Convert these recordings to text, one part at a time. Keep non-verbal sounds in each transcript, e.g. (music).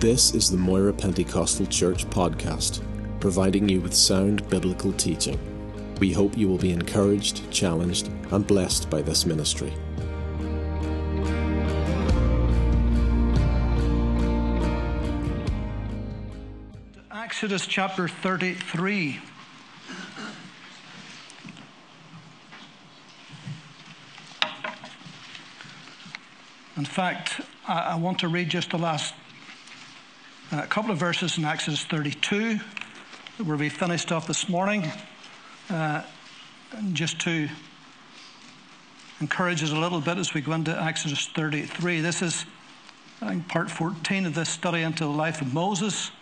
This is the Moira Pentecostal Church podcast, providing you with sound biblical teaching. We hope you will be encouraged, challenged, and blessed by this ministry. Exodus chapter 33. In fact, I, I want to read just the last uh, couple of verses in Exodus 32, where we finished off this morning, uh, just to encourage us a little bit as we go into Exodus 33. This is, I think, part 14 of this study into the life of Moses,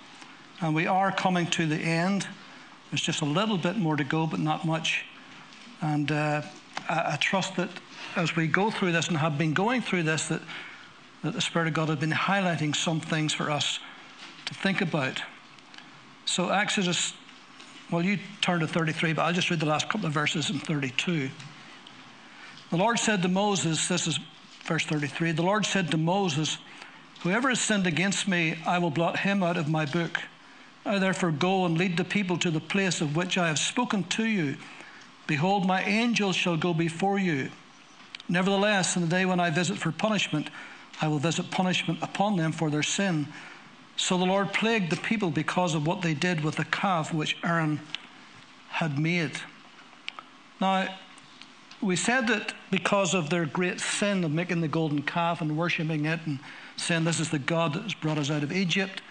and we are coming to the end. There's just a little bit more to go, but not much. And uh, I, I trust that as we go through this and have been going through this, that, that the Spirit of God has been highlighting some things for us to think about. So, Exodus, well, you turn to 33, but I'll just read the last couple of verses in 32. The Lord said to Moses, this is verse 33, the Lord said to Moses, Whoever has sinned against me, I will blot him out of my book. I therefore go and lead the people to the place of which I have spoken to you. Behold, my angels shall go before you. Nevertheless, in the day when I visit for punishment, I will visit punishment upon them for their sin. So the Lord plagued the people because of what they did with the calf which Aaron had made. Now, we said that because of their great sin of making the golden calf and worshipping it and saying this is the God that has brought us out of Egypt,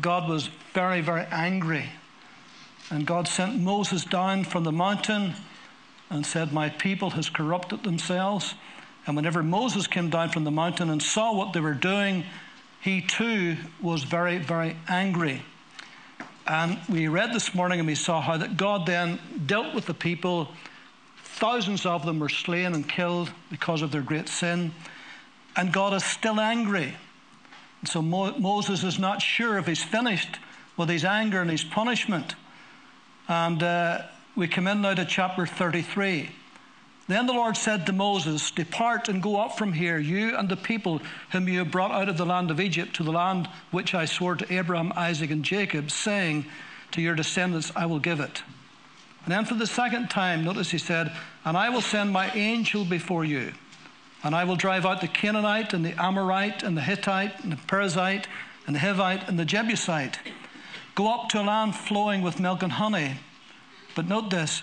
God was very, very angry. And God sent Moses down from the mountain and said, My people has corrupted themselves. And whenever Moses came down from the mountain and saw what they were doing, he too was very, very angry. And we read this morning and we saw how that God then dealt with the people. Thousands of them were slain and killed because of their great sin. And God is still angry. And so Mo- Moses is not sure if he's finished with his anger and his punishment. And uh, we come in now to chapter 33. Then the Lord said to Moses, Depart and go up from here, you and the people whom you have brought out of the land of Egypt to the land which I swore to Abraham, Isaac, and Jacob, saying, To your descendants I will give it. And then for the second time, notice he said, And I will send my angel before you, and I will drive out the Canaanite, and the Amorite, and the Hittite, and the Perizzite, and the Hivite, and the Jebusite. Go up to a land flowing with milk and honey. But note this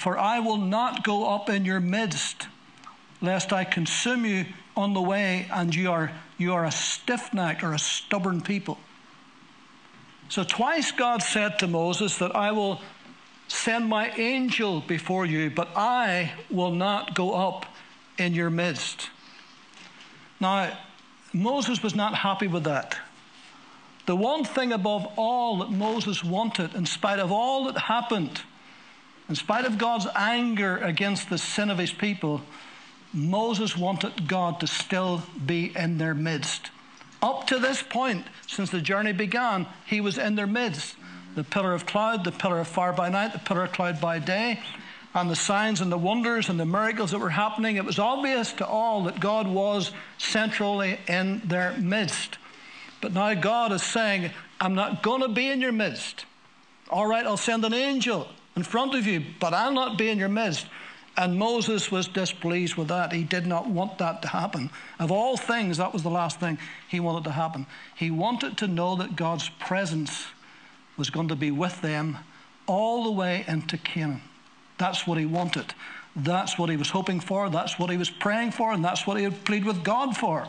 for I will not go up in your midst, lest I consume you on the way, and you are, you are a stiff necked or a stubborn people. So, twice God said to Moses that I will send my angel before you, but I will not go up in your midst. Now, Moses was not happy with that. The one thing above all that Moses wanted, in spite of all that happened, in spite of God's anger against the sin of his people, Moses wanted God to still be in their midst. Up to this point, since the journey began, he was in their midst. The pillar of cloud, the pillar of fire by night, the pillar of cloud by day, and the signs and the wonders and the miracles that were happening. It was obvious to all that God was centrally in their midst. But now God is saying, I'm not going to be in your midst. All right, I'll send an angel in front of you, but I'll not be in your midst. And Moses was displeased with that. He did not want that to happen. Of all things, that was the last thing he wanted to happen. He wanted to know that God's presence was going to be with them all the way into Canaan. That's what he wanted. That's what he was hoping for. That's what he was praying for. And that's what he had pleaded with God for.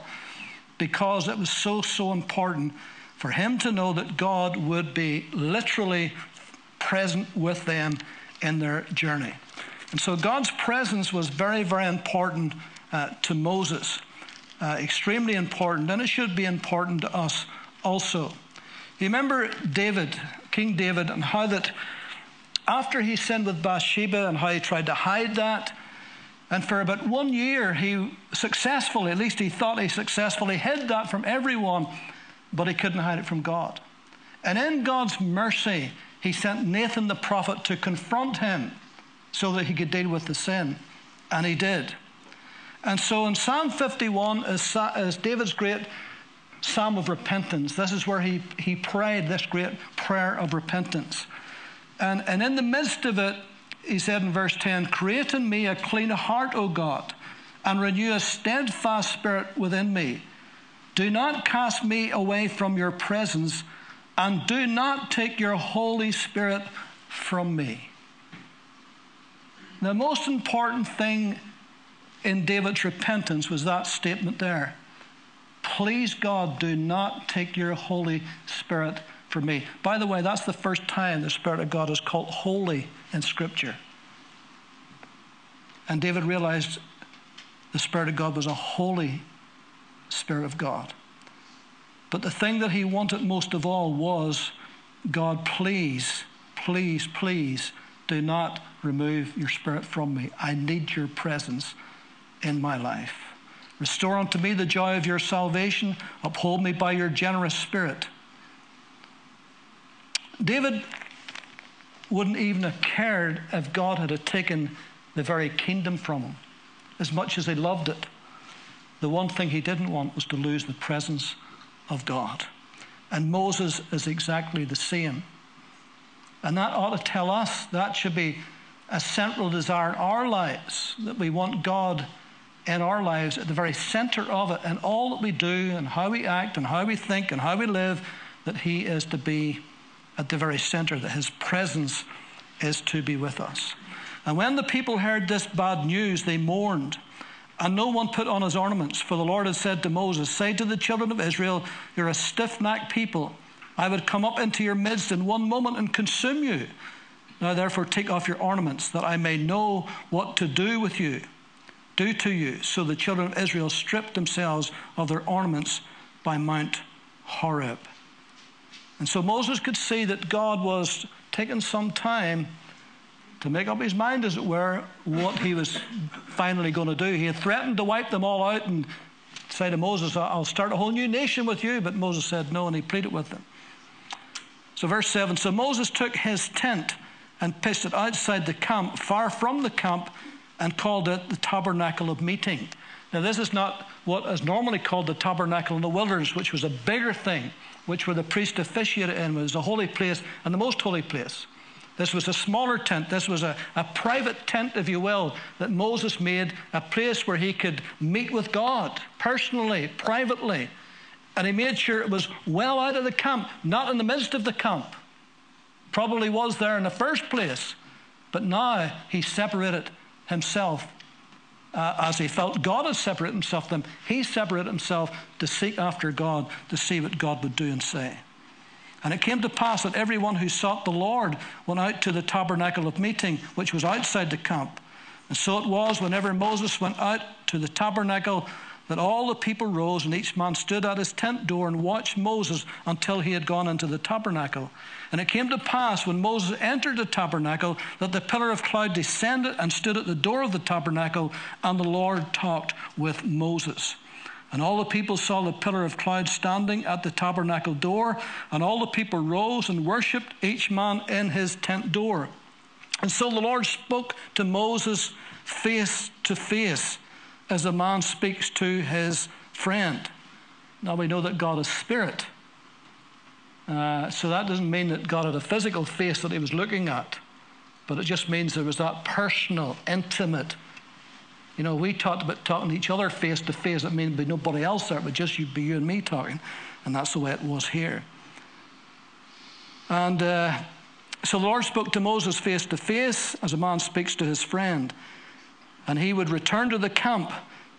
Because it was so, so important for him to know that God would be literally present with them in their journey. And so God's presence was very, very important uh, to Moses, uh, extremely important, and it should be important to us also. You remember David, King David, and how that after he sinned with Bathsheba and how he tried to hide that, and for about one year he successfully, at least he thought he successfully hid that from everyone, but he couldn't hide it from God. And in God's mercy, he sent Nathan the prophet to confront him so that he could deal with the sin. And he did. And so in Psalm 51, is, David's great psalm of repentance. This is where he, he prayed this great prayer of repentance. And, and in the midst of it, he said in verse 10 Create in me a clean heart, O God, and renew a steadfast spirit within me. Do not cast me away from your presence, and do not take your Holy Spirit from me. The most important thing in David's repentance was that statement there. Please, God, do not take your Holy Spirit from me. By the way, that's the first time the Spirit of God is called holy in Scripture. And David realized the Spirit of God was a holy Spirit of God. But the thing that he wanted most of all was God, please, please, please do not remove your Spirit from me. I need your presence in my life. Restore unto me the joy of your salvation. Uphold me by your generous spirit. David wouldn't even have cared if God had taken the very kingdom from him, as much as he loved it. The one thing he didn't want was to lose the presence of God. And Moses is exactly the same. And that ought to tell us that should be a central desire in our lives that we want God in our lives at the very center of it and all that we do and how we act and how we think and how we live, that He is to be at the very center, that His presence is to be with us. And when the people heard this bad news, they mourned. And no one put on his ornaments, for the Lord had said to Moses, Say to the children of Israel, You're a stiff necked people. I would come up into your midst in one moment and consume you. Now therefore take off your ornaments, that I may know what to do with you do to you. So the children of Israel stripped themselves of their ornaments by Mount Horeb. And so Moses could see that God was taking some time to make up his mind, as it were, what he was finally going to do. He had threatened to wipe them all out and say to Moses, I'll start a whole new nation with you. But Moses said no, and he pleaded with them. So, verse 7 So Moses took his tent and pitched it outside the camp, far from the camp, and called it the tabernacle of meeting. Now, this is not what is normally called the tabernacle in the wilderness, which was a bigger thing, which where the priest officiated in, was the holy place and the most holy place. This was a smaller tent. This was a, a private tent, if you will, that Moses made, a place where he could meet with God personally, privately. And he made sure it was well out of the camp, not in the midst of the camp. Probably was there in the first place. But now he separated himself uh, as he felt God had separated himself from them. He separated himself to seek after God, to see what God would do and say. And it came to pass that everyone who sought the Lord went out to the tabernacle of meeting, which was outside the camp. And so it was whenever Moses went out to the tabernacle that all the people rose and each man stood at his tent door and watched Moses until he had gone into the tabernacle. And it came to pass when Moses entered the tabernacle that the pillar of cloud descended and stood at the door of the tabernacle, and the Lord talked with Moses. And all the people saw the pillar of cloud standing at the tabernacle door, and all the people rose and worshipped each man in his tent door. And so the Lord spoke to Moses face to face as a man speaks to his friend. Now we know that God is spirit. Uh, so that doesn't mean that God had a physical face that he was looking at, but it just means there was that personal, intimate. You know, we talked about talking to each other face to face. It means be nobody else there, but just you, be you and me talking. And that's the way it was here. And uh, so the Lord spoke to Moses face to face as a man speaks to his friend and he would return to the camp.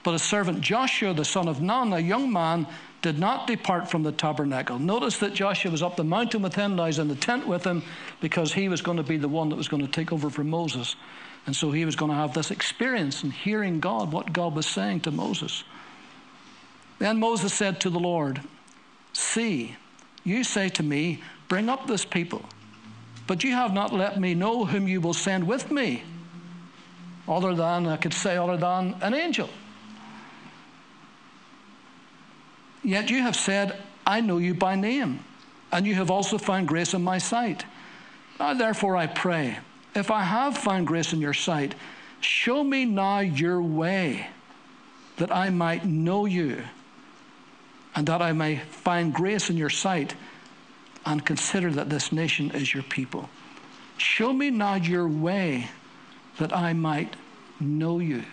But his servant Joshua, the son of Nun, a young man, did not depart from the tabernacle. Notice that Joshua was up the mountain with him, now he's in the tent with him, because he was going to be the one that was going to take over from Moses. And so he was going to have this experience in hearing God, what God was saying to Moses. Then Moses said to the Lord, See, you say to me, Bring up this people, but you have not let me know whom you will send with me other than, I could say, other than an angel. Yet you have said, I know you by name, and you have also found grace in my sight. Now, therefore, I pray, if I have found grace in your sight, show me now your way, that I might know you, and that I may find grace in your sight, and consider that this nation is your people. Show me now your way, that I might know you.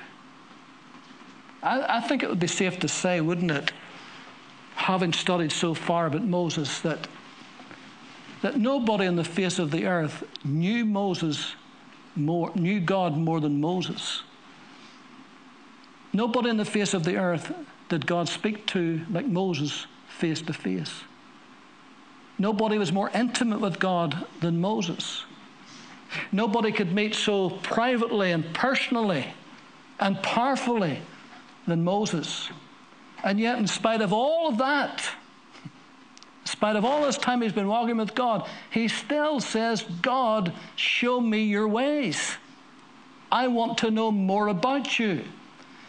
I, I think it would be safe to say, wouldn't it, having studied so far about Moses, that, that nobody on the face of the earth knew Moses more, knew God more than Moses. Nobody on the face of the earth did God speak to like Moses face to face. Nobody was more intimate with God than Moses. Nobody could meet so privately and personally and powerfully than Moses. And yet, in spite of all of that, spite of all this time he's been walking with God, he still says, God, show me your ways. I want to know more about you.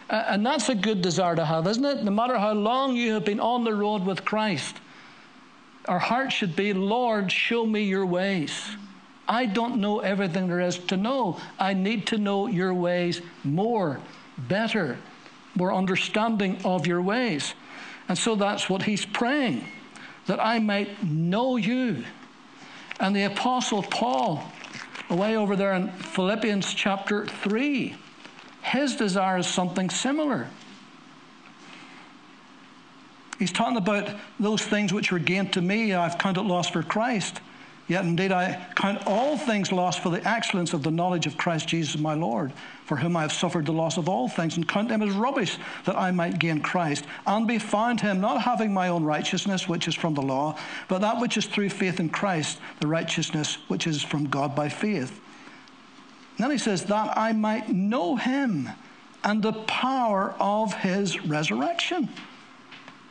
And that's a good desire to have, isn't it? No matter how long you have been on the road with Christ, our heart should be, Lord, show me your ways. I don't know everything there is to know. I need to know your ways more, better, more understanding of your ways. And so that's what he's praying, that I might know you. And the Apostle Paul, away over there in Philippians chapter 3, his desire is something similar. He's talking about those things which were gained to me, I've counted loss for Christ. Yet indeed I count all things lost for the excellence of the knowledge of Christ Jesus my Lord, for whom I have suffered the loss of all things, and count them as rubbish, that I might gain Christ, and be found him, not having my own righteousness, which is from the law, but that which is through faith in Christ, the righteousness which is from God by faith and then he says, that I might know him and the power of his resurrection.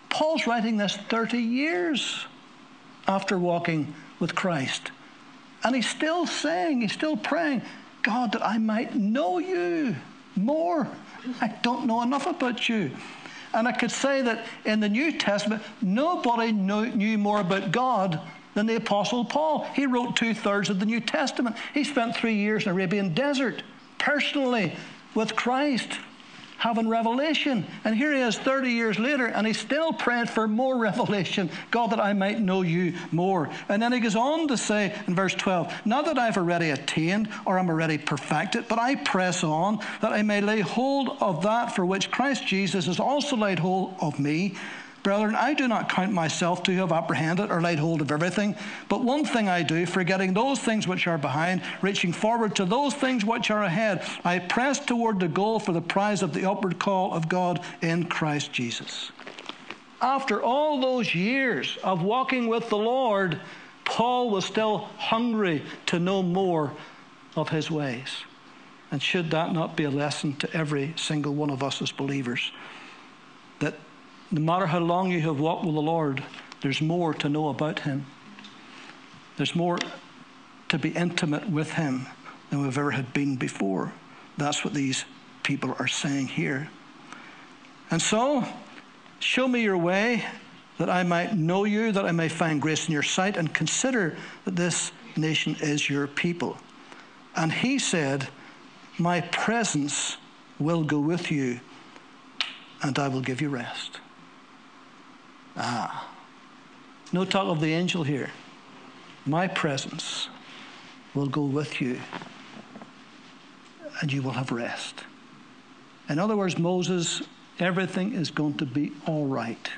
Paul's writing this 30 years after walking with Christ. And he's still saying, he's still praying, God, that I might know you more. I don't know enough about you. And I could say that in the New Testament, nobody knew more about God than the Apostle Paul. He wrote two thirds of the New Testament. He spent three years in the Arabian desert, personally, with Christ, having revelation. And here he is 30 years later, and he's still praying for more (laughs) revelation. God, that I might know you more. And then he goes on to say in verse 12, Not that I've already attained or am already perfected, but I press on that I may lay hold of that for which Christ Jesus has also laid hold of me. Brethren, I do not count myself to have apprehended or laid hold of everything, but one thing I do, forgetting those things which are behind, reaching forward to those things which are ahead, I press toward the goal for the prize of the upward call of God in Christ Jesus. After all those years of walking with the Lord, Paul was still hungry to know more of his ways. And should that not be a lesson to every single one of us as believers? No matter how long you have walked with the Lord, there's more to know about Him. There's more to be intimate with Him than we've ever had been before. That's what these people are saying here. And so, show me your way that I might know you, that I may find grace in your sight, and consider that this nation is your people. And he said, My presence will go with you, and I will give you rest. Ah. No talk of the angel here. My presence will go with you and you will have rest. In other words, Moses, everything is going to be all right.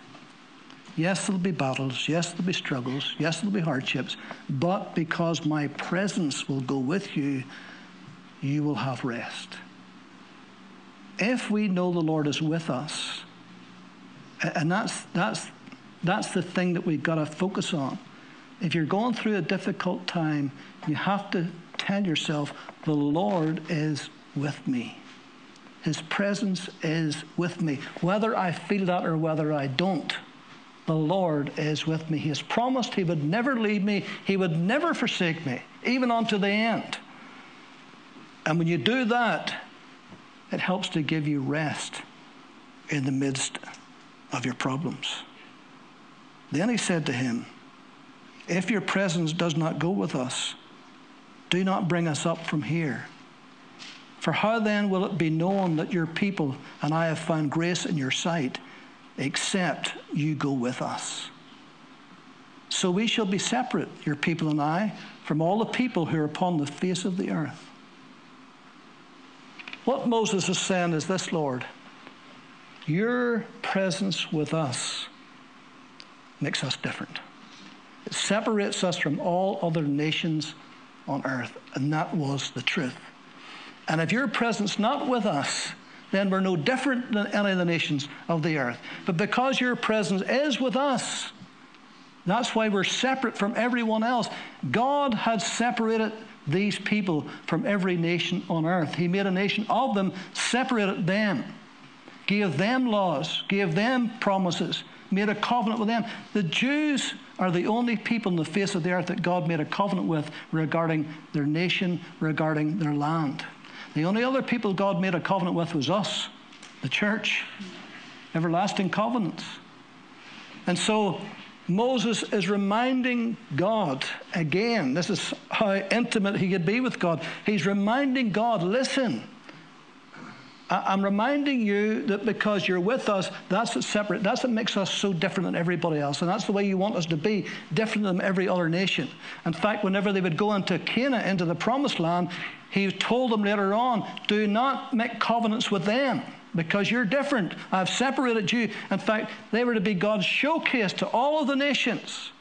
Yes, there'll be battles. Yes, there'll be struggles. Yes, there'll be hardships. But because my presence will go with you, you will have rest. If we know the Lord is with us, and that's, that's that's the thing that we've got to focus on. If you're going through a difficult time, you have to tell yourself, the Lord is with me. His presence is with me. Whether I feel that or whether I don't, the Lord is with me. He has promised He would never leave me, He would never forsake me, even unto the end. And when you do that, it helps to give you rest in the midst of your problems. Then he said to him, If your presence does not go with us, do not bring us up from here. For how then will it be known that your people and I have found grace in your sight, except you go with us. So we shall be separate, your people and I, from all the people who are upon the face of the earth. What Moses is saying is this, Lord your presence with us makes us different. It separates us from all other nations on earth, and that was the truth. And if your presence not with us, then we're no different than any of the nations of the earth. But because your presence is with us, that's why we're separate from everyone else. God had separated these people from every nation on earth. He made a nation of them, separated them, gave them laws, gave them promises, made a covenant with them. The Jews are the only people on the face of the earth that God made a covenant with regarding their nation, regarding their land. The only other people God made a covenant with was us, the church, everlasting covenants. And so Moses is reminding God again, this is how intimate he could be with God. He's reminding God, listen, I'm reminding you that because you're with us, that's what separate. That's what makes us so different than everybody else, and that's the way you want us to be, different than every other nation. In fact, whenever they would go into Canaan, into the Promised Land, he told them later on, "Do not make covenants with them." Because you're different. I've separated you. In fact, they were to be God's showcase to all of the nations.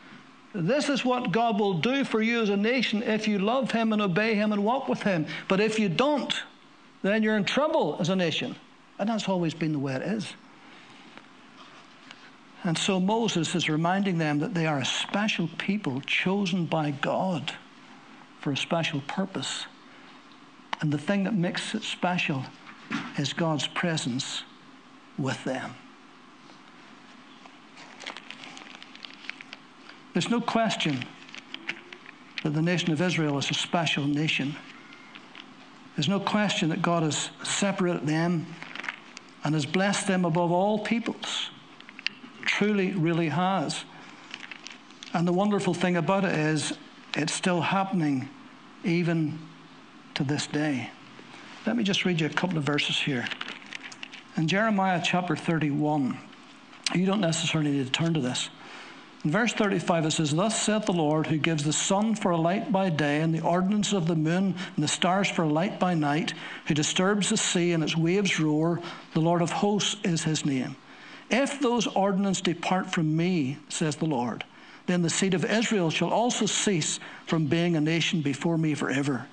This is what God will do for you as a nation if you love Him and obey Him and walk with Him. But if you don't, then you're in trouble as a nation. And that's always been the way it is. And so Moses is reminding them that they are a special people chosen by God for a special purpose. And the thing that makes it special is God's presence with them. There's no question that the nation of Israel is a special nation. There's no question that God has separated them and has blessed them above all peoples. Truly, really has. And the wonderful thing about it is, it's still happening even to this day. Let me just read you a couple of verses here. In Jeremiah chapter 31, you don't necessarily need to turn to this. Verse 35, it says, Thus saith the Lord, who gives the sun for a light by day, and the ordinance of the moon and the stars for a light by night, who disturbs the sea and its waves roar, the Lord of hosts is his name. If those ordinances depart from me, says the Lord, then the seed of Israel shall also cease from being a nation before me forever.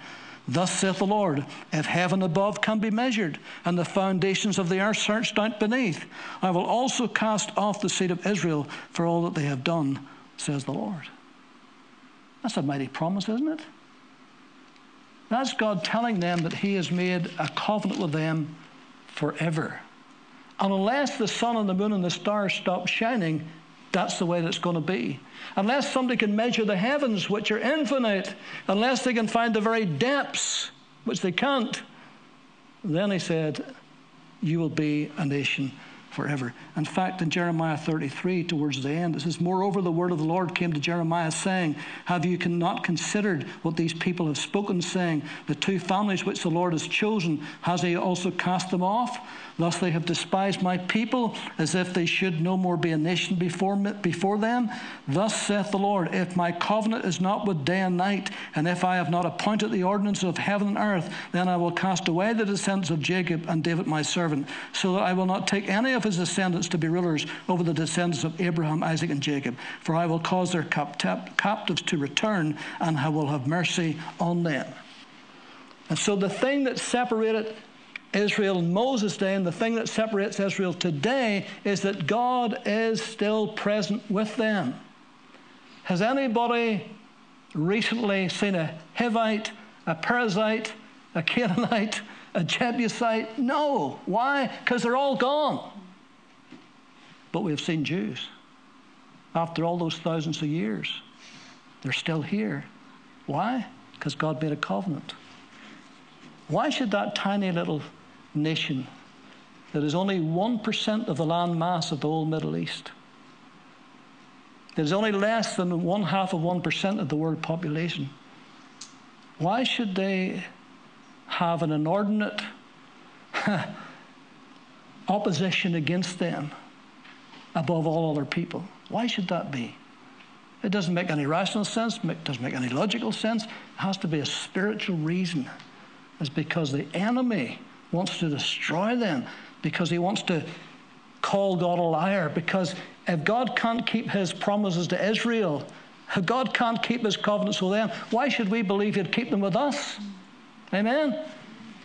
Thus saith the Lord, if heaven above can be measured, and the foundations of the earth searched out beneath, I will also cast off the seed of Israel for all that they have done, says the Lord. That's a mighty promise, isn't it? That's God telling them that He has made a covenant with them forever. And unless the sun and the moon and the stars stop shining, that's the way that's going to be. Unless somebody can measure the heavens, which are infinite, unless they can find the very depths, which they can't, then he said, You will be a nation forever. In fact, in Jeremiah 33, towards the end, it says, Moreover, the word of the Lord came to Jeremiah, saying, Have you not considered what these people have spoken, saying, The two families which the Lord has chosen, has he also cast them off? Thus they have despised my people as if they should no more be a nation before, before them. Thus saith the Lord, If my covenant is not with day and night, and if I have not appointed the ordinance of heaven and earth, then I will cast away the descendants of Jacob and David my servant, so that I will not take any of his descendants to be rulers over the descendants of Abraham, Isaac, and Jacob. For I will cause their captives to return, and I will have mercy on them. And so the thing that separated Israel in Moses' day, and the thing that separates Israel today is that God is still present with them. Has anybody recently seen a Hivite, a Perizzite, a Canaanite, a Jebusite? No. Why? Because they're all gone. But we have seen Jews. After all those thousands of years, they're still here. Why? Because God made a covenant. Why should that tiny little nation that is only 1% of the land mass of the whole Middle East. That is only less than one half of 1% of the world population. Why should they have an inordinate (laughs) opposition against them above all other people. Why should that be? It doesn't make any rational sense, it doesn't make any logical sense. It has to be a spiritual reason. It's because the enemy wants to destroy them, because he wants to call God a liar. Because if God can't keep his promises to Israel, if God can't keep his covenants with them, why should we believe he'd keep them with us? Amen?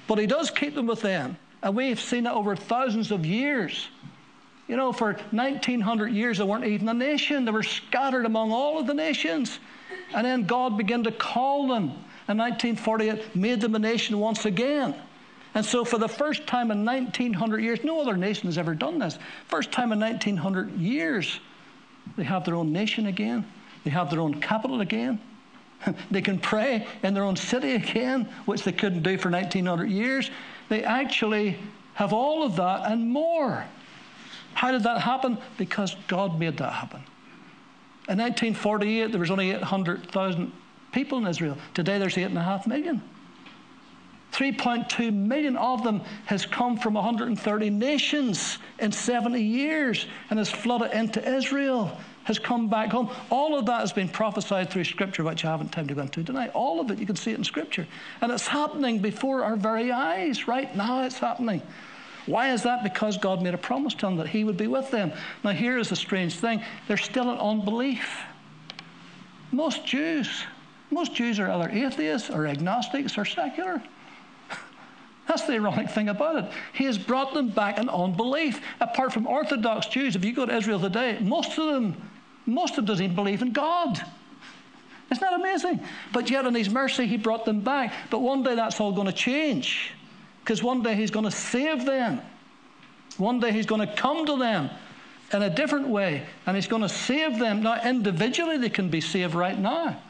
But he does keep them with them. And we've seen it over thousands of years. You know, for 1900 years, they weren't even a nation. They were scattered among all of the nations. And then God began to call them. In 1948, made them a nation once again. And so, for the first time in 1900 years, no other nation has ever done this. First time in 1900 years, they have their own nation again. They have their own capital again. (laughs) they can pray in their own city again, which they couldn't do for 1900 years. They actually have all of that and more. How did that happen? Because God made that happen. In 1948, there was only 800,000 people in Israel. Today, there's 8.5 million. 3.2 million of them has come from 130 nations in 70 years and has flooded into Israel, has come back home. All of that has been prophesied through Scripture, which I haven't time to go into tonight. All of it, you can see it in Scripture. And it's happening before our very eyes. Right now, it's happening. Why is that? Because God made a promise to them that He would be with them. Now, here is a strange thing they're still in unbelief. Most Jews, most Jews are either atheists or agnostics or secular. That's the ironic thing about it. He has brought them back in unbelief. Apart from Orthodox Jews, if you go to Israel today, most of them, most of them doesn't even believe in God. Isn't that amazing? But yet, in His mercy, He brought them back. But one day that's all going to change. Because one day He's going to save them. One day He's going to come to them in a different way, and He's going to save them. Now, individually, they can be saved right now.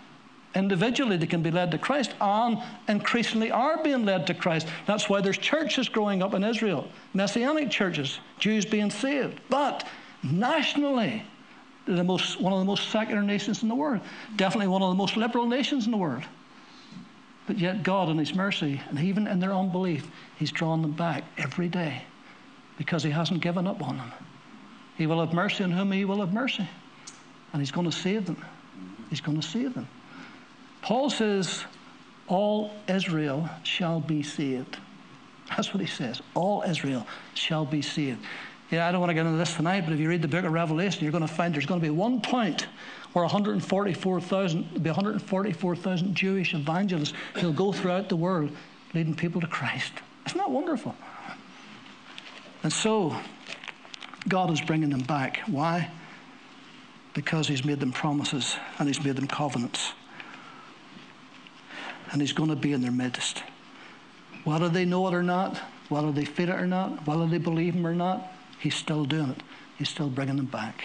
Individually, they can be led to Christ, and increasingly are being led to Christ. That's why there's churches growing up in Israel, messianic churches, Jews being saved. But nationally, they're the most, one of the most secular nations in the world. Definitely one of the most liberal nations in the world. But yet, God, in His mercy, and even in their unbelief, He's drawn them back every day because He hasn't given up on them. He will have mercy on whom He will have mercy. And He's going to save them. He's going to save them. Paul says, All Israel shall be saved. That's what he says. All Israel shall be saved. Yeah, I don't want to get into this tonight, but if you read the book of Revelation, you're going to find there's going to be one point where 144,000, be 144,000 Jewish evangelists who'll go throughout the world leading people to Christ. Isn't that wonderful? And so, God is bringing them back. Why? Because He's made them promises and He's made them covenants. And He's going to be in their midst. Whether they know it or not, whether they feel it or not, whether they believe Him or not, He's still doing it. He's still bringing them back.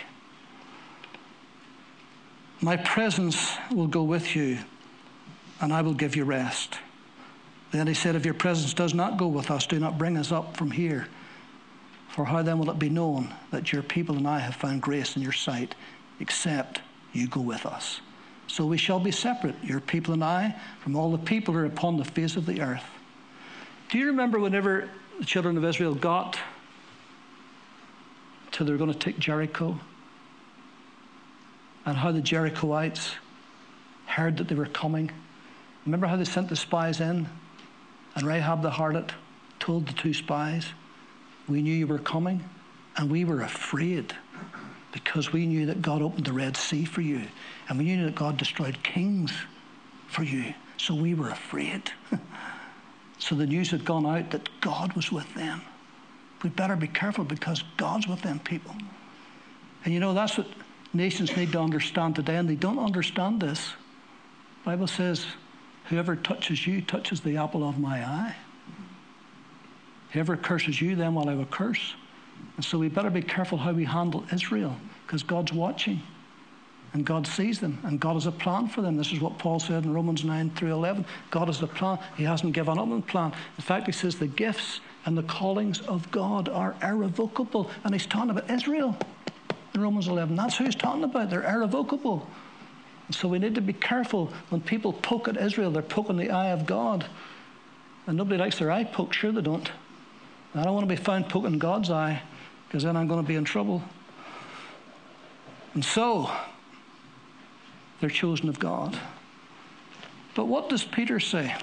My presence will go with you, and I will give you rest. Then he said, If your presence does not go with us, do not bring us up from here. For how then will it be known that your people and I have found grace in your sight, except you go with us? So we shall be separate, your people and I, from all the people who are upon the face of the earth. Do you remember whenever the children of Israel got till they were going to take Jericho? and how the Jerichoites heard that they were coming. Remember how they sent the spies in? And Rahab the harlot told the two spies, We knew you were coming, and we were afraid because we knew that God opened the Red Sea for you, and we knew that God destroyed kings for you. So we were afraid. (laughs) so the news had gone out that God was with them. We'd better be careful because God's with them people. And you know, that's what nations need to understand today, and they don't understand this. The Bible says, Whoever touches you touches the apple of my eye. Whoever curses you, then will I will curse. And so we better be careful how we handle Israel, because God's watching. And God sees them, and God has a plan for them. This is what Paul said in Romans 9 through 11. God has a plan. He hasn't given up on the plan. In fact, he says the gifts and the callings of God are irrevocable. And he's talking about Israel in Romans 11. That's who he's talking about. They're irrevocable. So we need to be careful when people poke at Israel, they're poking the eye of God. And nobody likes their eye poked, sure they don't. I don't want to be found poking God's eye because then I'm going to be in trouble. And so, they're chosen of God. But what does Peter say?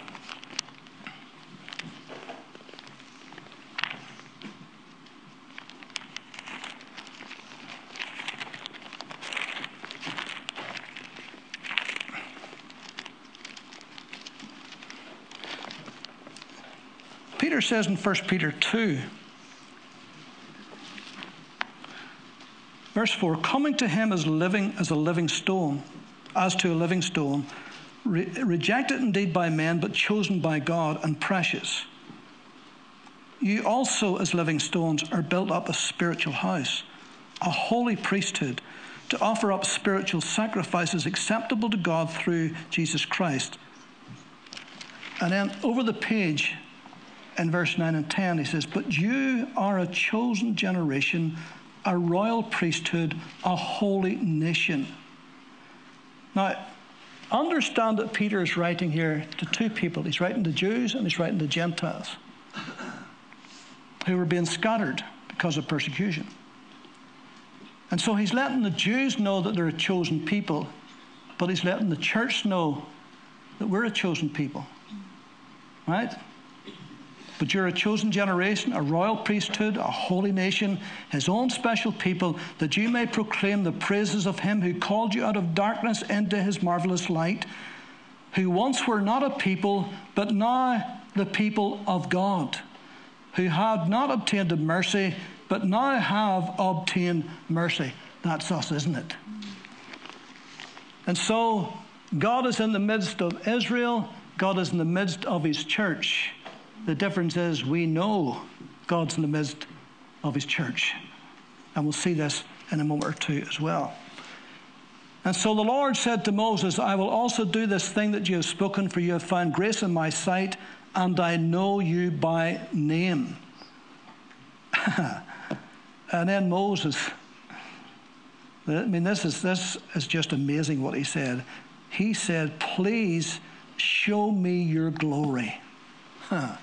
Peter says in 1 Peter 2, verse 4 coming to him as living as a living stone, as to a living stone, re- rejected indeed by men, but chosen by God and precious. You also, as living stones, are built up a spiritual house, a holy priesthood, to offer up spiritual sacrifices acceptable to God through Jesus Christ. And then over the page, in verse 9 and 10, he says, But you are a chosen generation, a royal priesthood, a holy nation. Now, understand that Peter is writing here to two people. He's writing to Jews and he's writing to Gentiles who were being scattered because of persecution. And so he's letting the Jews know that they're a chosen people, but he's letting the church know that we're a chosen people. Right? But you're a chosen generation, a royal priesthood, a holy nation, his own special people, that you may proclaim the praises of him who called you out of darkness into his marvelous light, who once were not a people, but now the people of God, who had not obtained mercy, but now have obtained mercy. That's us, isn't it? And so, God is in the midst of Israel, God is in the midst of his church. The difference is we know God's in the midst of His church. And we'll see this in a moment or two as well. And so the Lord said to Moses, I will also do this thing that you have spoken, for you have found grace in my sight, and I know you by name. (laughs) and then Moses, I mean, this is, this is just amazing what he said. He said, Please show me your glory. Huh.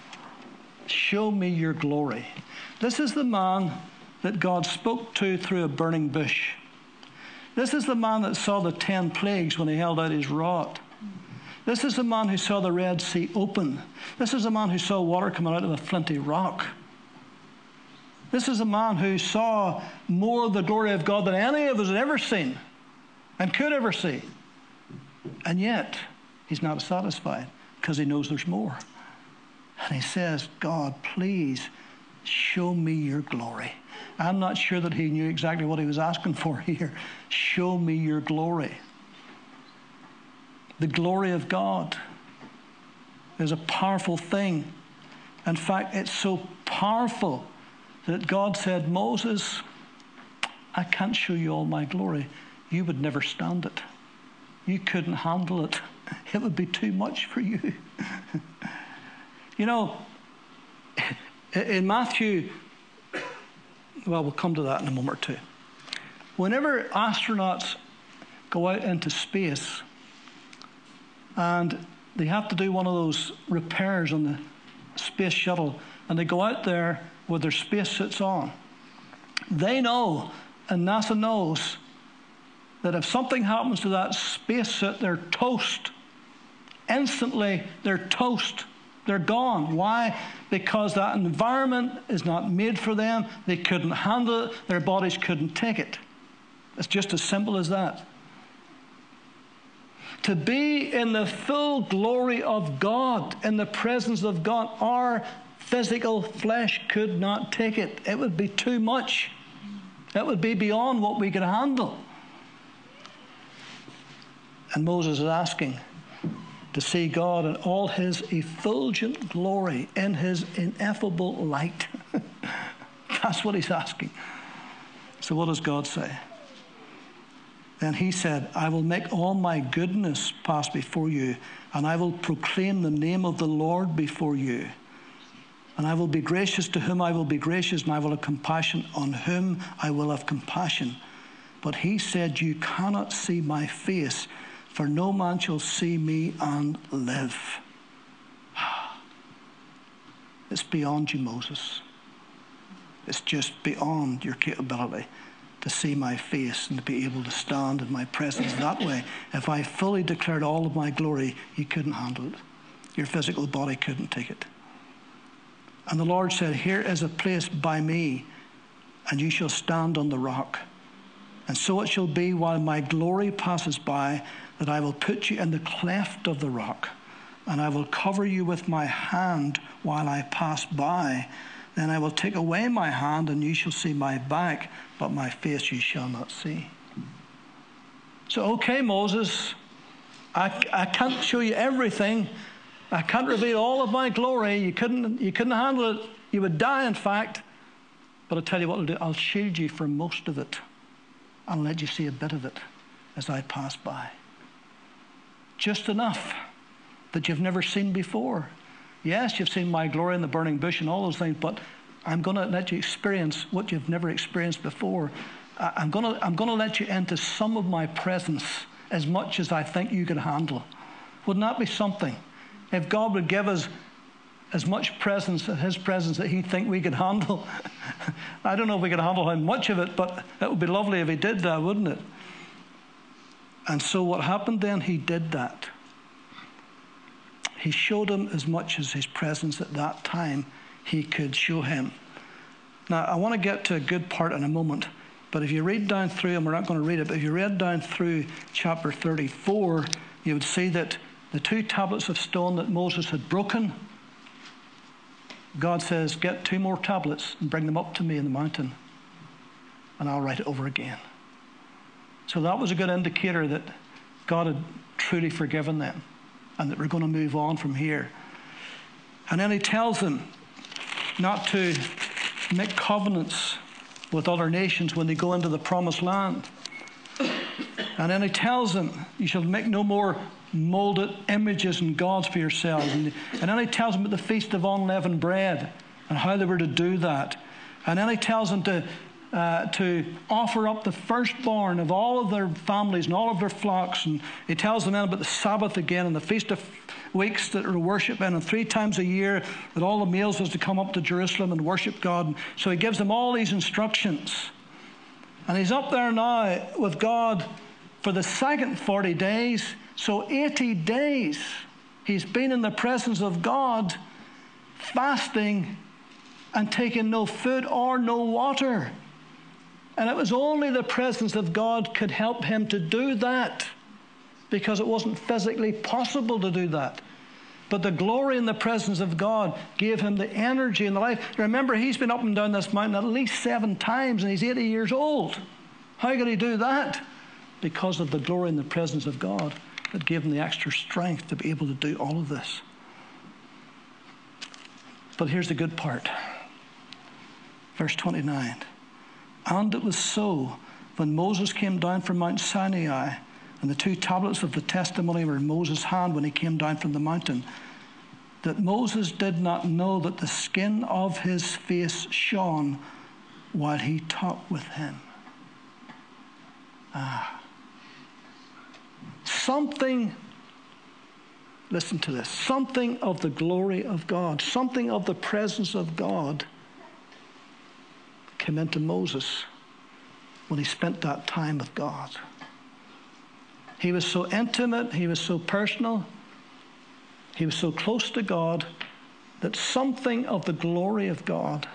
Show me your glory. This is the man that God spoke to through a burning bush. This is the man that saw the ten plagues when he held out his rod. This is the man who saw the Red Sea open. This is the man who saw water coming out of a flinty rock. This is a man who saw more of the glory of God than any of us had ever seen and could ever see. And yet, he's not satisfied because he knows there's more. And he says, God, please show me your glory. I'm not sure that he knew exactly what he was asking for (laughs) here. Show me your glory. The glory of God is a powerful thing. In fact, it's so powerful that God said, Moses, I can't show you all my glory. You would never stand it. You couldn't handle it. (laughs) It would be too much for you. (laughs) You know, in Matthew, well, we'll come to that in a moment or two. Whenever astronauts go out into space and they have to do one of those repairs on the space shuttle, and they go out there with their space spacesuits on, they know, and NASA knows, that if something happens to that spacesuit, they're toast. Instantly, they're toast. They're gone. Why? Because that environment is not made for them. They couldn't handle it. Their bodies couldn't take it. It's just as simple as that. To be in the full glory of God, in the presence of God, our physical flesh could not take it. It would be too much. It would be beyond what we could handle. And Moses is asking, to see God in all his effulgent glory, in his ineffable light. (laughs) That's what he's asking. So, what does God say? Then he said, I will make all my goodness pass before you, and I will proclaim the name of the Lord before you. And I will be gracious to whom I will be gracious, and I will have compassion on whom I will have compassion. But he said, You cannot see my face for no man shall see me and live. (sighs) It's beyond you, Moses. It's just beyond your capability. to see my face and to be able to stand in my presence that way. If I fully declared all of my glory, you couldn't handle it. Your physical body couldn't take it. And the Lord said, Here is a place by me, and you shall stand on the rock. And so it shall be while my glory passes by that I will put you in the cleft of the rock, and I will cover you with my hand while I pass by. Then I will take away my hand, and you shall see my back, but my face you shall not see. So, okay, Moses, I, I can't show you everything. I can't reveal all of my glory. You couldn't, you couldn't handle it. You would die, in fact. But I'll tell you what I'll do. I'll shield you from most of it. I'll let you see a bit of it as I pass by. Just enough that you've never seen before. Yes, you've seen my glory in the burning bush and all those things, but I'm going to let you experience what you've never experienced before. I'm going to, I'm going to let you into some of my presence as much as I think you can handle. Wouldn't that be something? If God would give us as much presence, His presence, that He'd think we could handle. (laughs) I don't know if we could handle how much of it, but it would be lovely if He did that, wouldn't it? And so what happened then? He did that. He showed him as much as his presence at that time he could show him. Now, I want to get to a good part in a moment, but if you read down through, and we're not going to read it, but if you read down through chapter 34, you would see that the two tablets of stone that Moses had broken, God says, Get two more tablets and bring them up to me in the mountain, and I'll write it over again. So that was a good indicator that God had truly forgiven them and that we're going to move on from here. And then he tells them not to make covenants with other nations when they go into the promised land. And then he tells them, You shall make no more molded images and gods for yourselves. And, and then he tells them about the feast of unleavened bread and how they were to do that. And then he tells them to uh, to offer up the firstborn of all of their families and all of their flocks. And he tells them then about the Sabbath again and the Feast of Weeks that are worship in, and three times a year that all the males was to come up to Jerusalem and worship God. And so he gives them all these instructions. And he's up there now with God for the second 40 days. So 80 days he's been in the presence of God, fasting and taking no food or no water. And it was only the presence of God could help him to do that because it wasn't physically possible to do that. But the glory and the presence of God gave him the energy and the life. Remember, he's been up and down this mountain at least seven times and he's 80 years old. How could he do that? Because of the glory and the presence of God that gave him the extra strength to be able to do all of this. But here's the good part. Verse 29. And it was so when Moses came down from Mount Sinai, and the two tablets of the testimony were in Moses' hand when he came down from the mountain, that Moses did not know that the skin of his face shone while he talked with him. Ah. Something, listen to this, something of the glory of God, something of the presence of God came into Moses when he spent that time with God. He was so intimate, he was so personal, he was so close to God that something of the glory of God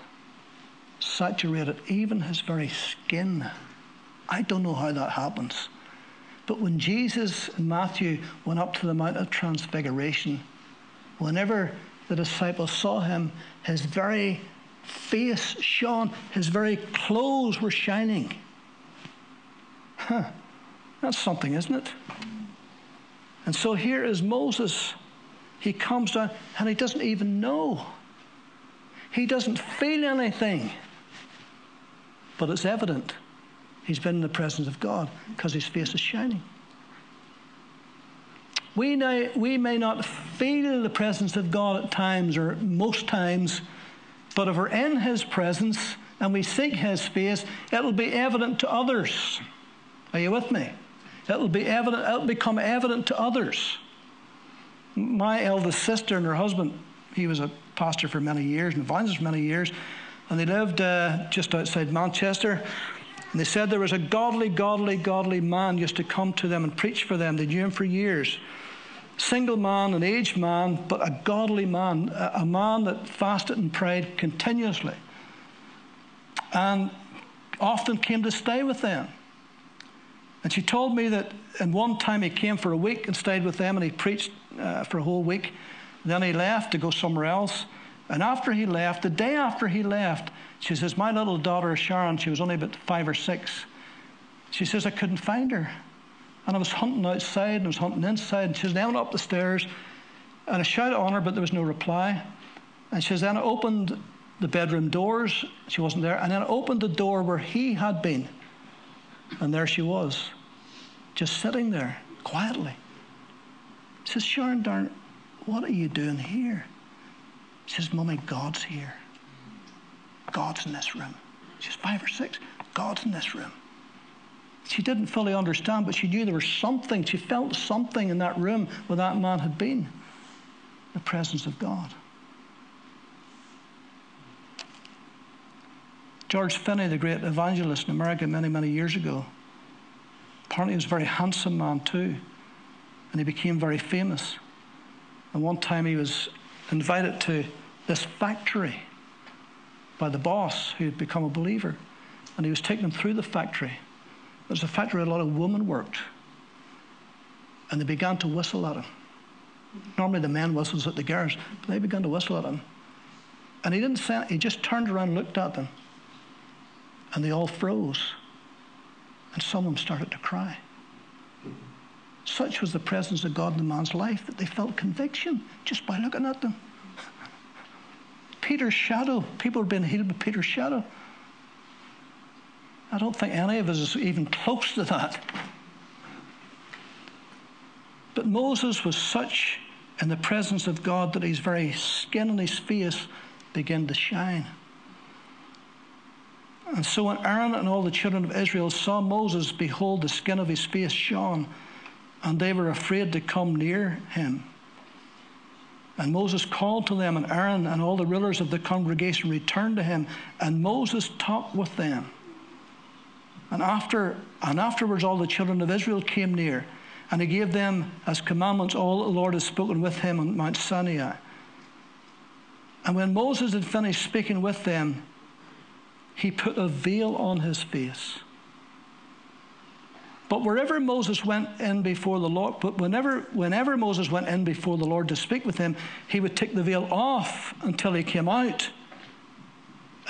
saturated even his very skin. I don't know how that happens. But when Jesus and Matthew went up to the Mount of Transfiguration, whenever the disciples saw him, his very face shone, his very clothes were shining. Huh. That's something, isn't it? And so here is Moses. He comes down and he doesn't even know. He doesn't feel anything. But it's evident he's been in the presence of God because his face is shining. We, we may not feel the presence of God at times or most times but if we're in His presence and we seek His face, it'll be evident to others. Are you with me? It'll be evident, it'll become evident to others. My eldest sister and her husband, he was a pastor for many years and evangelist for many years, and they lived uh, just outside Manchester. And they said there was a godly, godly, godly man used to come to them and preach for them. They knew him for years. Single man, an aged man, but a godly man, a man that fasted and prayed continuously. And often came to stay with them. And she told me that in one time he came for a week and stayed with them and he preached uh, for a whole week. Then he left to go somewhere else. And after he left, the day after he left, she says, My little daughter Sharon, she was only about five or six, she says, I couldn't find her. And I was hunting outside and I was hunting inside. And she says, Then I up the stairs and I shouted on her, but there was no reply. And she says, Then I opened the bedroom doors. She wasn't there. And then I opened the door where he had been. And there she was, just sitting there quietly. She says, Sharon, darn, what are you doing here? She says, Mummy, God's here. God's in this room. She's five or six. God's in this room. She didn't fully understand, but she knew there was something. She felt something in that room where that man had been the presence of God. George Finney, the great evangelist in America many, many years ago, apparently he was a very handsome man too, and he became very famous. And one time he was invited to this factory by the boss who had become a believer. And he was taking them through the factory. Was a factory where a lot of women worked. And they began to whistle at him. Normally the men whistles at the girls, but they began to whistle at him. And he didn't say he just turned around and looked at them. And they all froze. And some of them started to cry. Such was the presence of God in the man's life that they felt conviction just by looking at them. (laughs) Peter's shadow. People had been healed by Peter's shadow. I don't think any of us is even close to that. But Moses was such in the presence of God that his very skin and his face began to shine. And so when Aaron and all the children of Israel saw Moses, behold, the skin of his face shone, and they were afraid to come near him. And Moses called to them, and Aaron and all the rulers of the congregation returned to him, and Moses talked with them. And after and afterwards all the children of Israel came near, and he gave them as commandments all the Lord had spoken with him on Mount Sinai. And when Moses had finished speaking with them, he put a veil on his face. But wherever Moses went in before the Lord, but whenever, whenever Moses went in before the Lord to speak with him, he would take the veil off until he came out.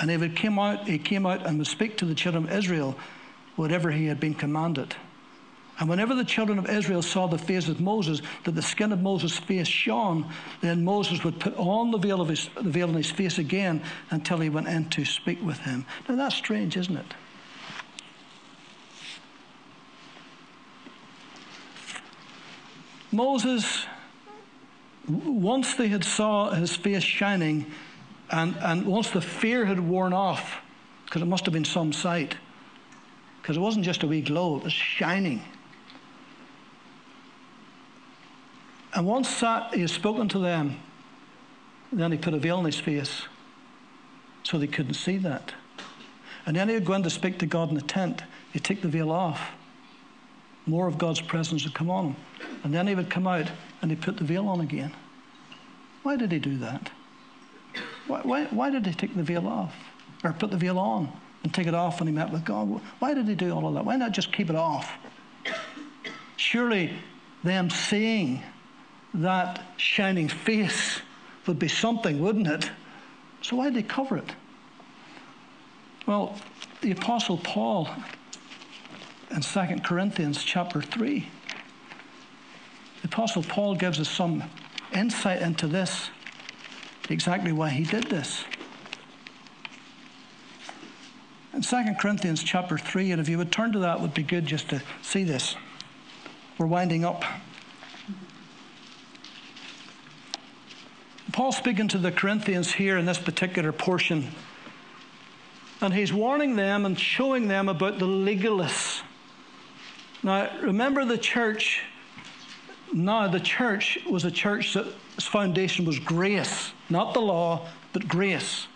And if it came out, he came out and would speak to the children of Israel whatever he had been commanded. And whenever the children of Israel saw the face of Moses, that the skin of Moses' face shone, then Moses would put on the veil, of his, the veil on his face again until he went in to speak with him. Now that's strange, isn't it? Moses, once they had saw his face shining, and, and once the fear had worn off, because it must have been some sight, because it wasn't just a wee glow, it was shining. And once that he had spoken to them, then he put a veil on his face so they couldn't see that. And then he would go in to speak to God in the tent. He'd take the veil off. More of God's presence would come on him. And then he would come out and he'd put the veil on again. Why did he do that? Why, why, why did he take the veil off? Or put the veil on and take it off when he met with God? Why did he do all of that? Why not just keep it off? Surely them seeing that shining face would be something, wouldn't it? So why did he cover it? Well, the Apostle Paul in 2 Corinthians chapter 3 the Apostle Paul gives us some insight into this, exactly why he did this. In 2 Corinthians chapter 3, and if you would turn to that, would be good just to see this. We're winding up. Paul's speaking to the Corinthians here in this particular portion, and he's warning them and showing them about the legalists. Now, remember the church now, the church was a church that its foundation was grace, not the law, but grace.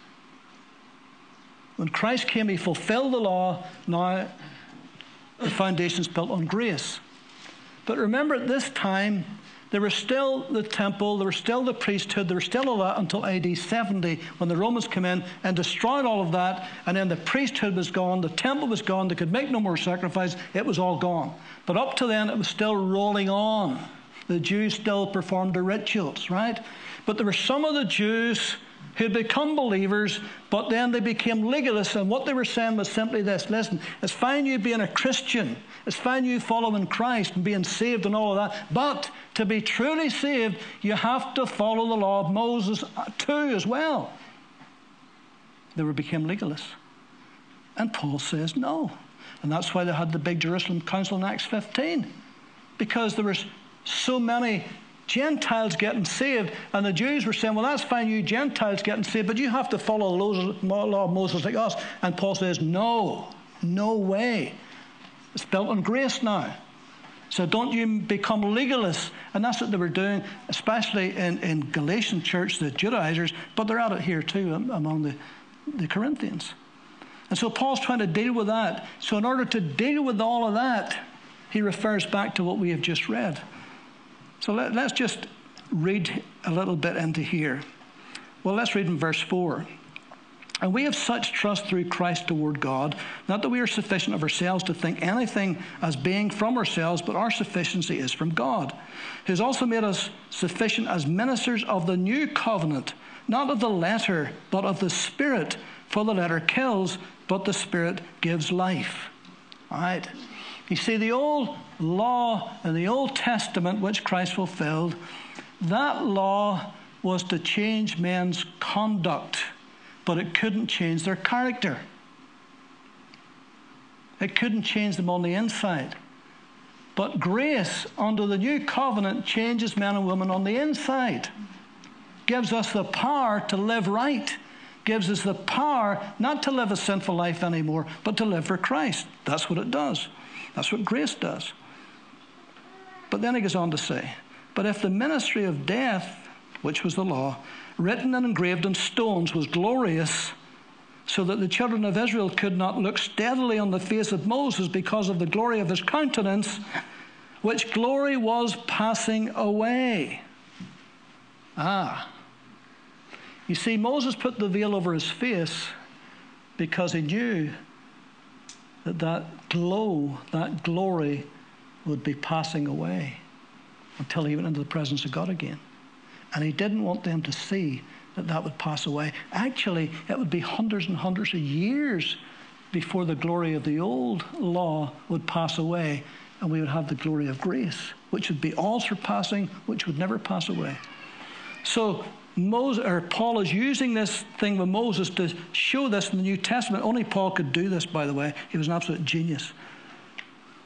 When Christ came, he fulfilled the law. Now the foundation is built on grace. But remember, at this time, there was still the temple, there was still the priesthood, there was still all that until AD 70 when the Romans came in and destroyed all of that. And then the priesthood was gone, the temple was gone, they could make no more sacrifice, it was all gone. But up to then, it was still rolling on. The Jews still performed the rituals, right? But there were some of the Jews who'd become believers, but then they became legalists. And what they were saying was simply this listen, it's fine you being a Christian, it's fine you following Christ and being saved and all of that, but to be truly saved, you have to follow the law of Moses uh, too, as well. They were became legalists. And Paul says no. And that's why they had the big Jerusalem Council in Acts 15. Because there was so many Gentiles getting saved. And the Jews were saying, well, that's fine, you Gentiles getting saved, but you have to follow the law of Moses like us. And Paul says, no, no way. It's built on grace now. So don't you become legalists. And that's what they were doing, especially in, in Galatian church, the Judaizers, but they're at it here too among the, the Corinthians. And so Paul's trying to deal with that. So, in order to deal with all of that, he refers back to what we have just read. So let, us just read a little bit into here. Well, let's read in verse 4. And we have such trust through Christ toward God, not that we are sufficient of ourselves to think anything as being from ourselves, but our sufficiency is from God, who has also made us sufficient as ministers of the new covenant, not of the letter, but of the Spirit. For the letter kills, but the Spirit gives life. All right? You see, the old law in the Old Testament, which Christ fulfilled, that law was to change men's conduct, but it couldn't change their character. It couldn't change them on the inside. But grace under the new covenant changes men and women on the inside, gives us the power to live right, gives us the power not to live a sinful life anymore, but to live for Christ. That's what it does. That's what grace does. But then he goes on to say, But if the ministry of death, which was the law, written and engraved on stones, was glorious, so that the children of Israel could not look steadily on the face of Moses because of the glory of his countenance, which glory was passing away. Ah. You see, Moses put the veil over his face because he knew that that glow, that glory would be passing away until he went into the presence of God again. And he didn't want them to see that that would pass away. Actually, it would be hundreds and hundreds of years before the glory of the old law would pass away and we would have the glory of grace, which would be all surpassing, which would never pass away. So Moses, or Paul is using this thing with Moses to show this in the New Testament. Only Paul could do this, by the way. He was an absolute genius.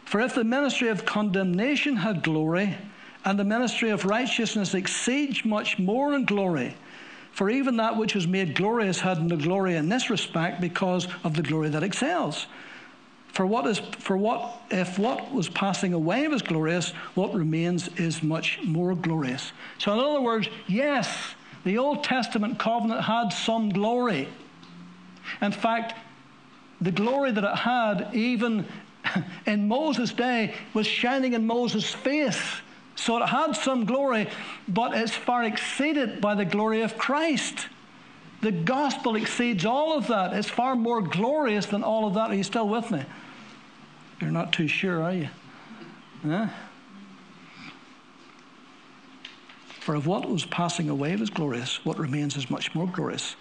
For if the ministry of condemnation had glory, and the ministry of righteousness exceeds much more in glory, for even that which was made glorious had no glory in this respect because of the glory that excels. For what is for what if what was passing away was glorious, what remains is much more glorious. So in other words, yes, the Old Testament covenant had some glory. In fact, the glory that it had, even (laughs) in Moses' day, was shining in Moses' face. So it had some glory, but it's far exceeded by the glory of Christ. The gospel exceeds all of that. It's far more glorious than all of that. Are you still with me? You're not too sure, are you? Huh? For if what was passing away was glorious, what remains is much more glorious.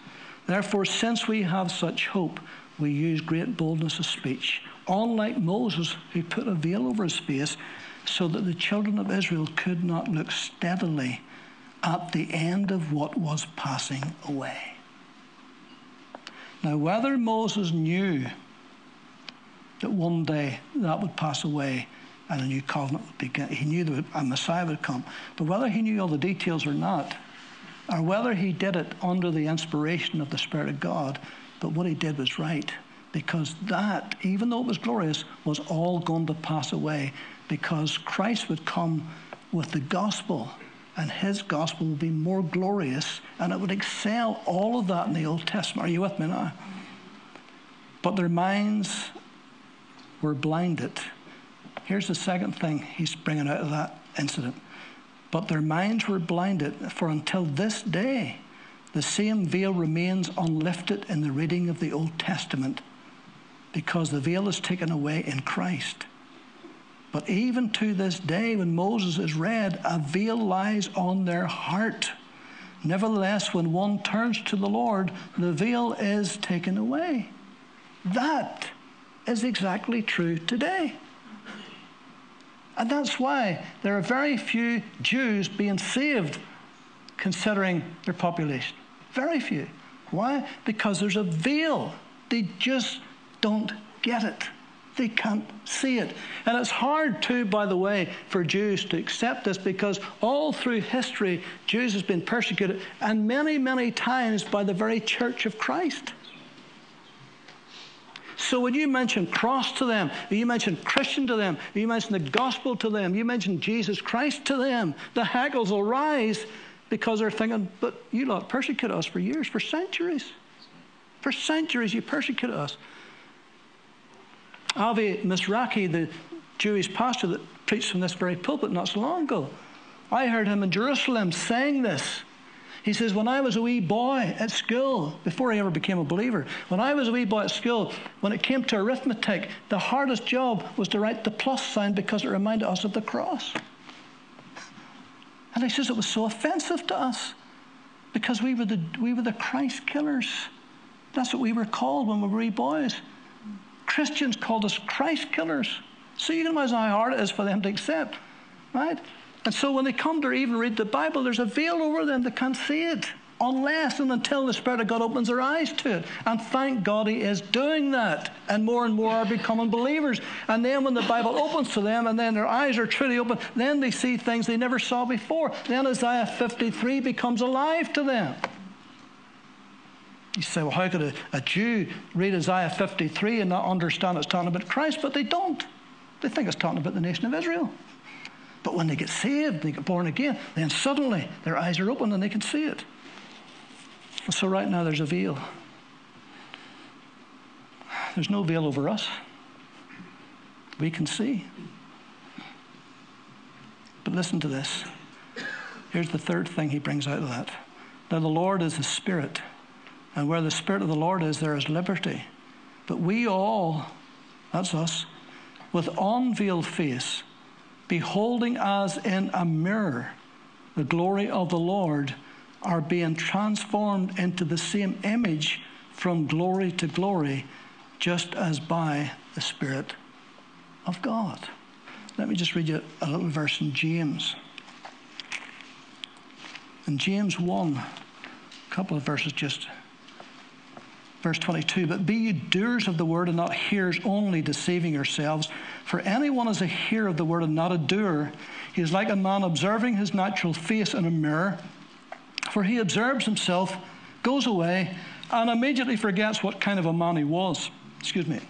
Therefore, since we have such hope, we use great boldness of speech, unlike Moses, who put a veil over his face so that the children of Israel could not look steadily at the end of what was passing away. Now, whether Moses knew that one day that would pass away and a new covenant would begin. He knew that a Messiah would come. But whether he knew all the details or not, or whether he did it under the inspiration of the Spirit of God, but what he did was right. Because that, even though it was glorious, was all going to pass away. Because Christ would come with the gospel, and his gospel would be more glorious, and it would excel all of that in the Old Testament. Are you with me now? But their minds were blinded. Here's the second thing he's bringing out of that incident. But their minds were blinded, for until this day, the same veil remains unlifted in the reading of the Old Testament, because the veil is taken away in Christ. But even to this day, when Moses is read, a veil lies on their heart. Nevertheless, when one turns to the Lord, the veil is taken away. That is exactly true today. And that's why there are very few Jews being saved considering their population. Very few. Why? Because there's a veil. They just don't get it. They can't see it. And it's hard, too, by the way, for Jews to accept this because all through history, Jews have been persecuted, and many, many times by the very church of Christ. So when you mention cross to them, you mention Christian to them, you mention the gospel to them, you mention Jesus Christ to them, the hackles will rise because they're thinking, but you lot persecuted us for years, for centuries. For centuries you persecuted us. Avi Mizrachi, the Jewish pastor that preached from this very pulpit not so long ago, I heard him in Jerusalem saying this. He says, When I was a wee boy at school, before I ever became a believer, when I was a wee boy at school, when it came to arithmetic, the hardest job was to write the plus sign because it reminded us of the cross. And he says it was so offensive to us because we were the, we were the Christ killers. That's what we were called when we were wee boys. Christians called us Christ killers. So you can imagine how hard it is for them to accept, right? And so when they come to even read the Bible, there's a veil over them. They can't see it unless and until the Spirit of God opens their eyes to it. And thank God He is doing that. And more and more are becoming believers. And then when the Bible opens to them and then their eyes are truly open, then they see things they never saw before. Then Isaiah 53 becomes alive to them. You say, well, how could a, a Jew read Isaiah 53 and not understand it's talking about Christ? But they don't. They think it's talking about the nation of Israel. But when they get saved, they get born again, then suddenly their eyes are open and they can see it. So right now there's a veil. There's no veil over us. We can see. But listen to this. Here's the third thing he brings out of that. Now the Lord is the Spirit. And where the Spirit of the Lord is, there is liberty. But we all, that's us, with unveiled face, beholding as in a mirror the glory of the Lord, are being transformed into the same image from glory to glory, just as by the Spirit of God. Let me just read you a little verse in James. In James 1, a couple of verses just Verse 22 But be ye doers of the word and not hearers only, deceiving yourselves. For anyone is a hearer of the word and not a doer, he is like a man observing his natural face in a mirror. For he observes himself, goes away, and immediately forgets what kind of a man he was. Excuse me.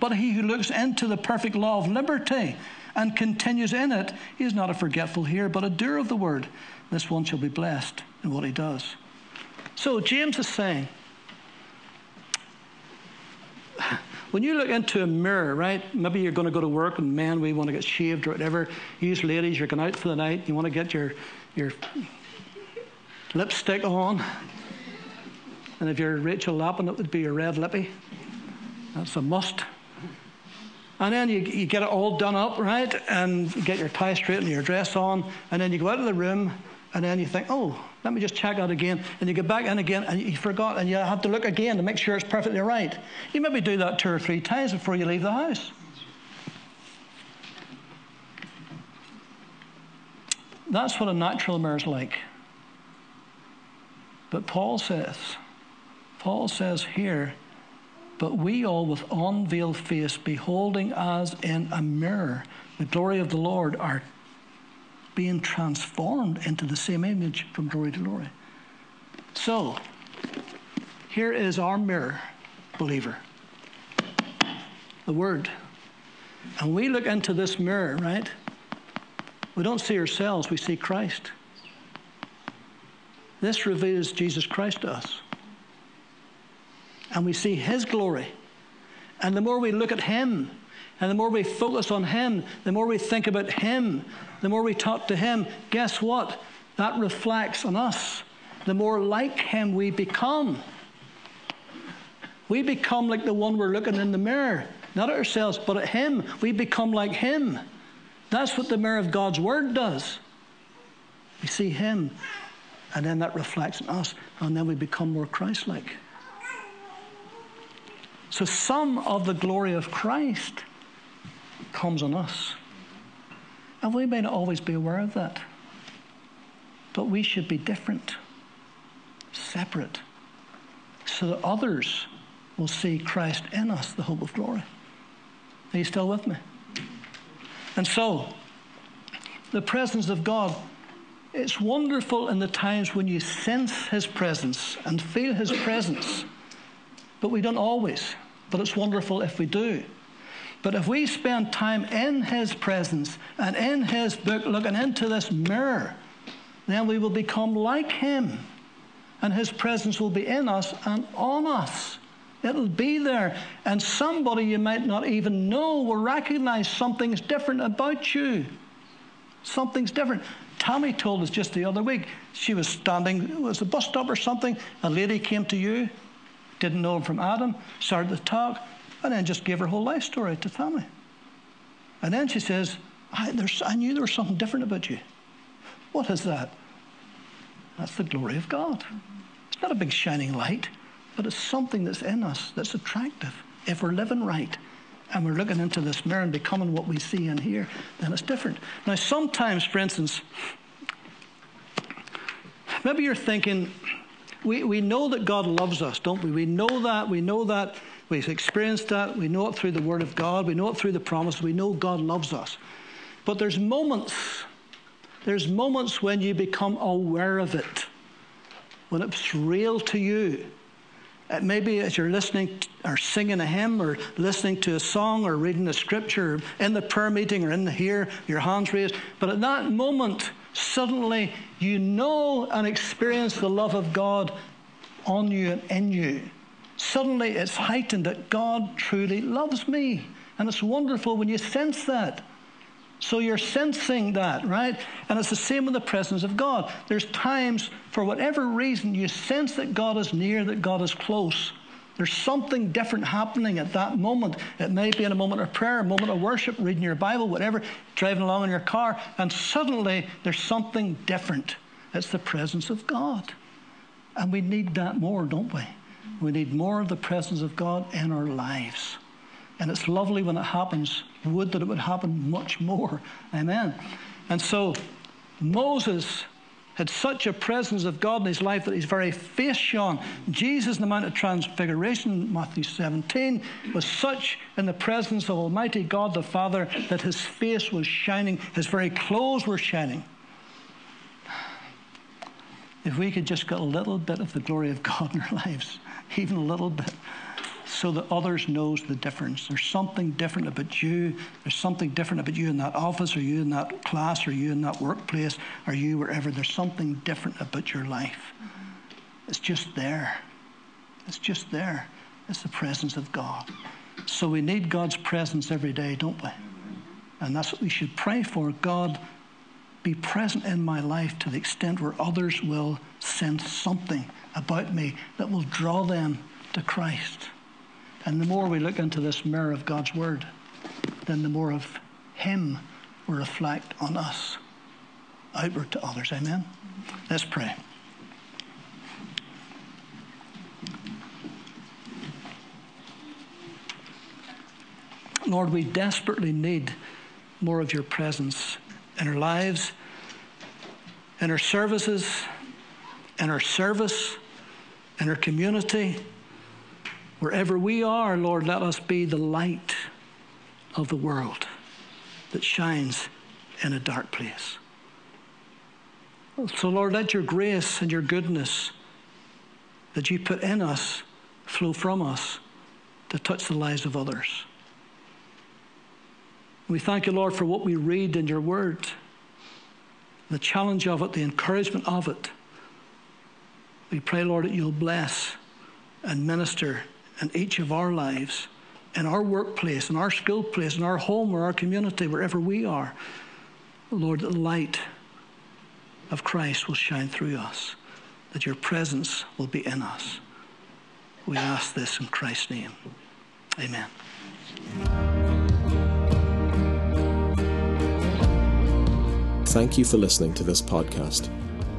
But he who looks into the perfect law of liberty and continues in it, he is not a forgetful hearer, but a doer of the word. This one shall be blessed in what he does. So James is saying, when you look into a mirror, right? Maybe you're going to go to work and man, we want to get shaved or whatever. You ladies, you're going out for the night. You want to get your your lipstick on. And if you're Rachel Lappin, it would be your red lippy. That's a must. And then you, you get it all done up, right? And you get your tie straight and your dress on. And then you go out of the room and then you think, oh, let me just check out again. And you get back in again and you forgot and you have to look again to make sure it's perfectly right. You maybe do that two or three times before you leave the house. That's what a natural mirror is like. But Paul says, Paul says here, but we all with unveiled face, beholding as in a mirror the glory of the Lord, are being transformed into the same image from glory to glory. So, here is our mirror, believer the Word. And we look into this mirror, right? We don't see ourselves, we see Christ. This reveals Jesus Christ to us. And we see His glory. And the more we look at Him, and the more we focus on Him, the more we think about Him, the more we talk to Him, guess what? That reflects on us. The more like Him we become. We become like the one we're looking in the mirror, not at ourselves, but at Him. We become like Him. That's what the mirror of God's Word does. We see Him, and then that reflects on us, and then we become more Christ like. So, some of the glory of Christ comes on us. And we may not always be aware of that. But we should be different, separate, so that others will see Christ in us, the hope of glory. Are you still with me? And so, the presence of God, it's wonderful in the times when you sense His presence and feel His presence, but we don't always. But it's wonderful if we do. But if we spend time in His presence and in His book looking into this mirror, then we will become like Him. And His presence will be in us and on us. It'll be there. And somebody you might not even know will recognize something's different about you. Something's different. Tammy told us just the other week, she was standing, it was a bus stop or something. A lady came to you, didn't know him from Adam, started to talk, and then just gave her whole life story to Tammy. And then she says, I, I knew there was something different about you. What is that? That's the glory of God. It's not a big shining light, but it's something that's in us that's attractive. If we're living right and we're looking into this mirror and becoming what we see in here, then it's different. Now, sometimes, for instance, maybe you're thinking, we, we know that God loves us, don't we? We know that. We know that. We've experienced that. We know it through the Word of God. We know it through the promise. We know God loves us. But there's moments there's moments when you become aware of it, when it's real to you. It may be as you're listening or singing a hymn or listening to a song or reading a scripture in the prayer meeting or in the here, your hands raised. But at that moment, suddenly you know and experience the love of God on you and in you. Suddenly it's heightened that God truly loves me. And it's wonderful when you sense that. So you're sensing that, right? And it's the same with the presence of God. There's times, for whatever reason, you sense that God is near, that God is close. There's something different happening at that moment. It may be in a moment of prayer, a moment of worship, reading your Bible, whatever, driving along in your car, and suddenly there's something different. It's the presence of God. And we need that more, don't we? We need more of the presence of God in our lives. And it's lovely when it happens. Would that it would happen much more. Amen. And so Moses had such a presence of God in his life that his very face shone. Jesus, in the Mount of Transfiguration, Matthew 17, was such in the presence of Almighty God the Father that his face was shining, his very clothes were shining. If we could just get a little bit of the glory of God in our (laughs) lives, even a little bit so that others knows the difference. There's something different about you. There's something different about you in that office or you in that class or you in that workplace or you wherever. There's something different about your life. It's just there. It's just there. It's the presence of God. So we need God's presence every day, don't we? And that's what we should pray for. God, be present in my life to the extent where others will sense something about me that will draw them to Christ. And the more we look into this mirror of God's Word, then the more of Him will reflect on us outward to others. Amen? Let's pray. Lord, we desperately need more of your presence in our lives, in our services, in our service, in our community Wherever we are, Lord, let us be the light of the world that shines in a dark place. So, Lord, let your grace and your goodness that you put in us flow from us to touch the lives of others. We thank you, Lord, for what we read in your word, the challenge of it, the encouragement of it. We pray, Lord, that you'll bless and minister in each of our lives in our workplace, in our school place, in our home or our community, wherever we are, Lord, the light of Christ will shine through us, that your presence will be in us. We ask this in Christ's name. Amen. Thank you for listening to this podcast.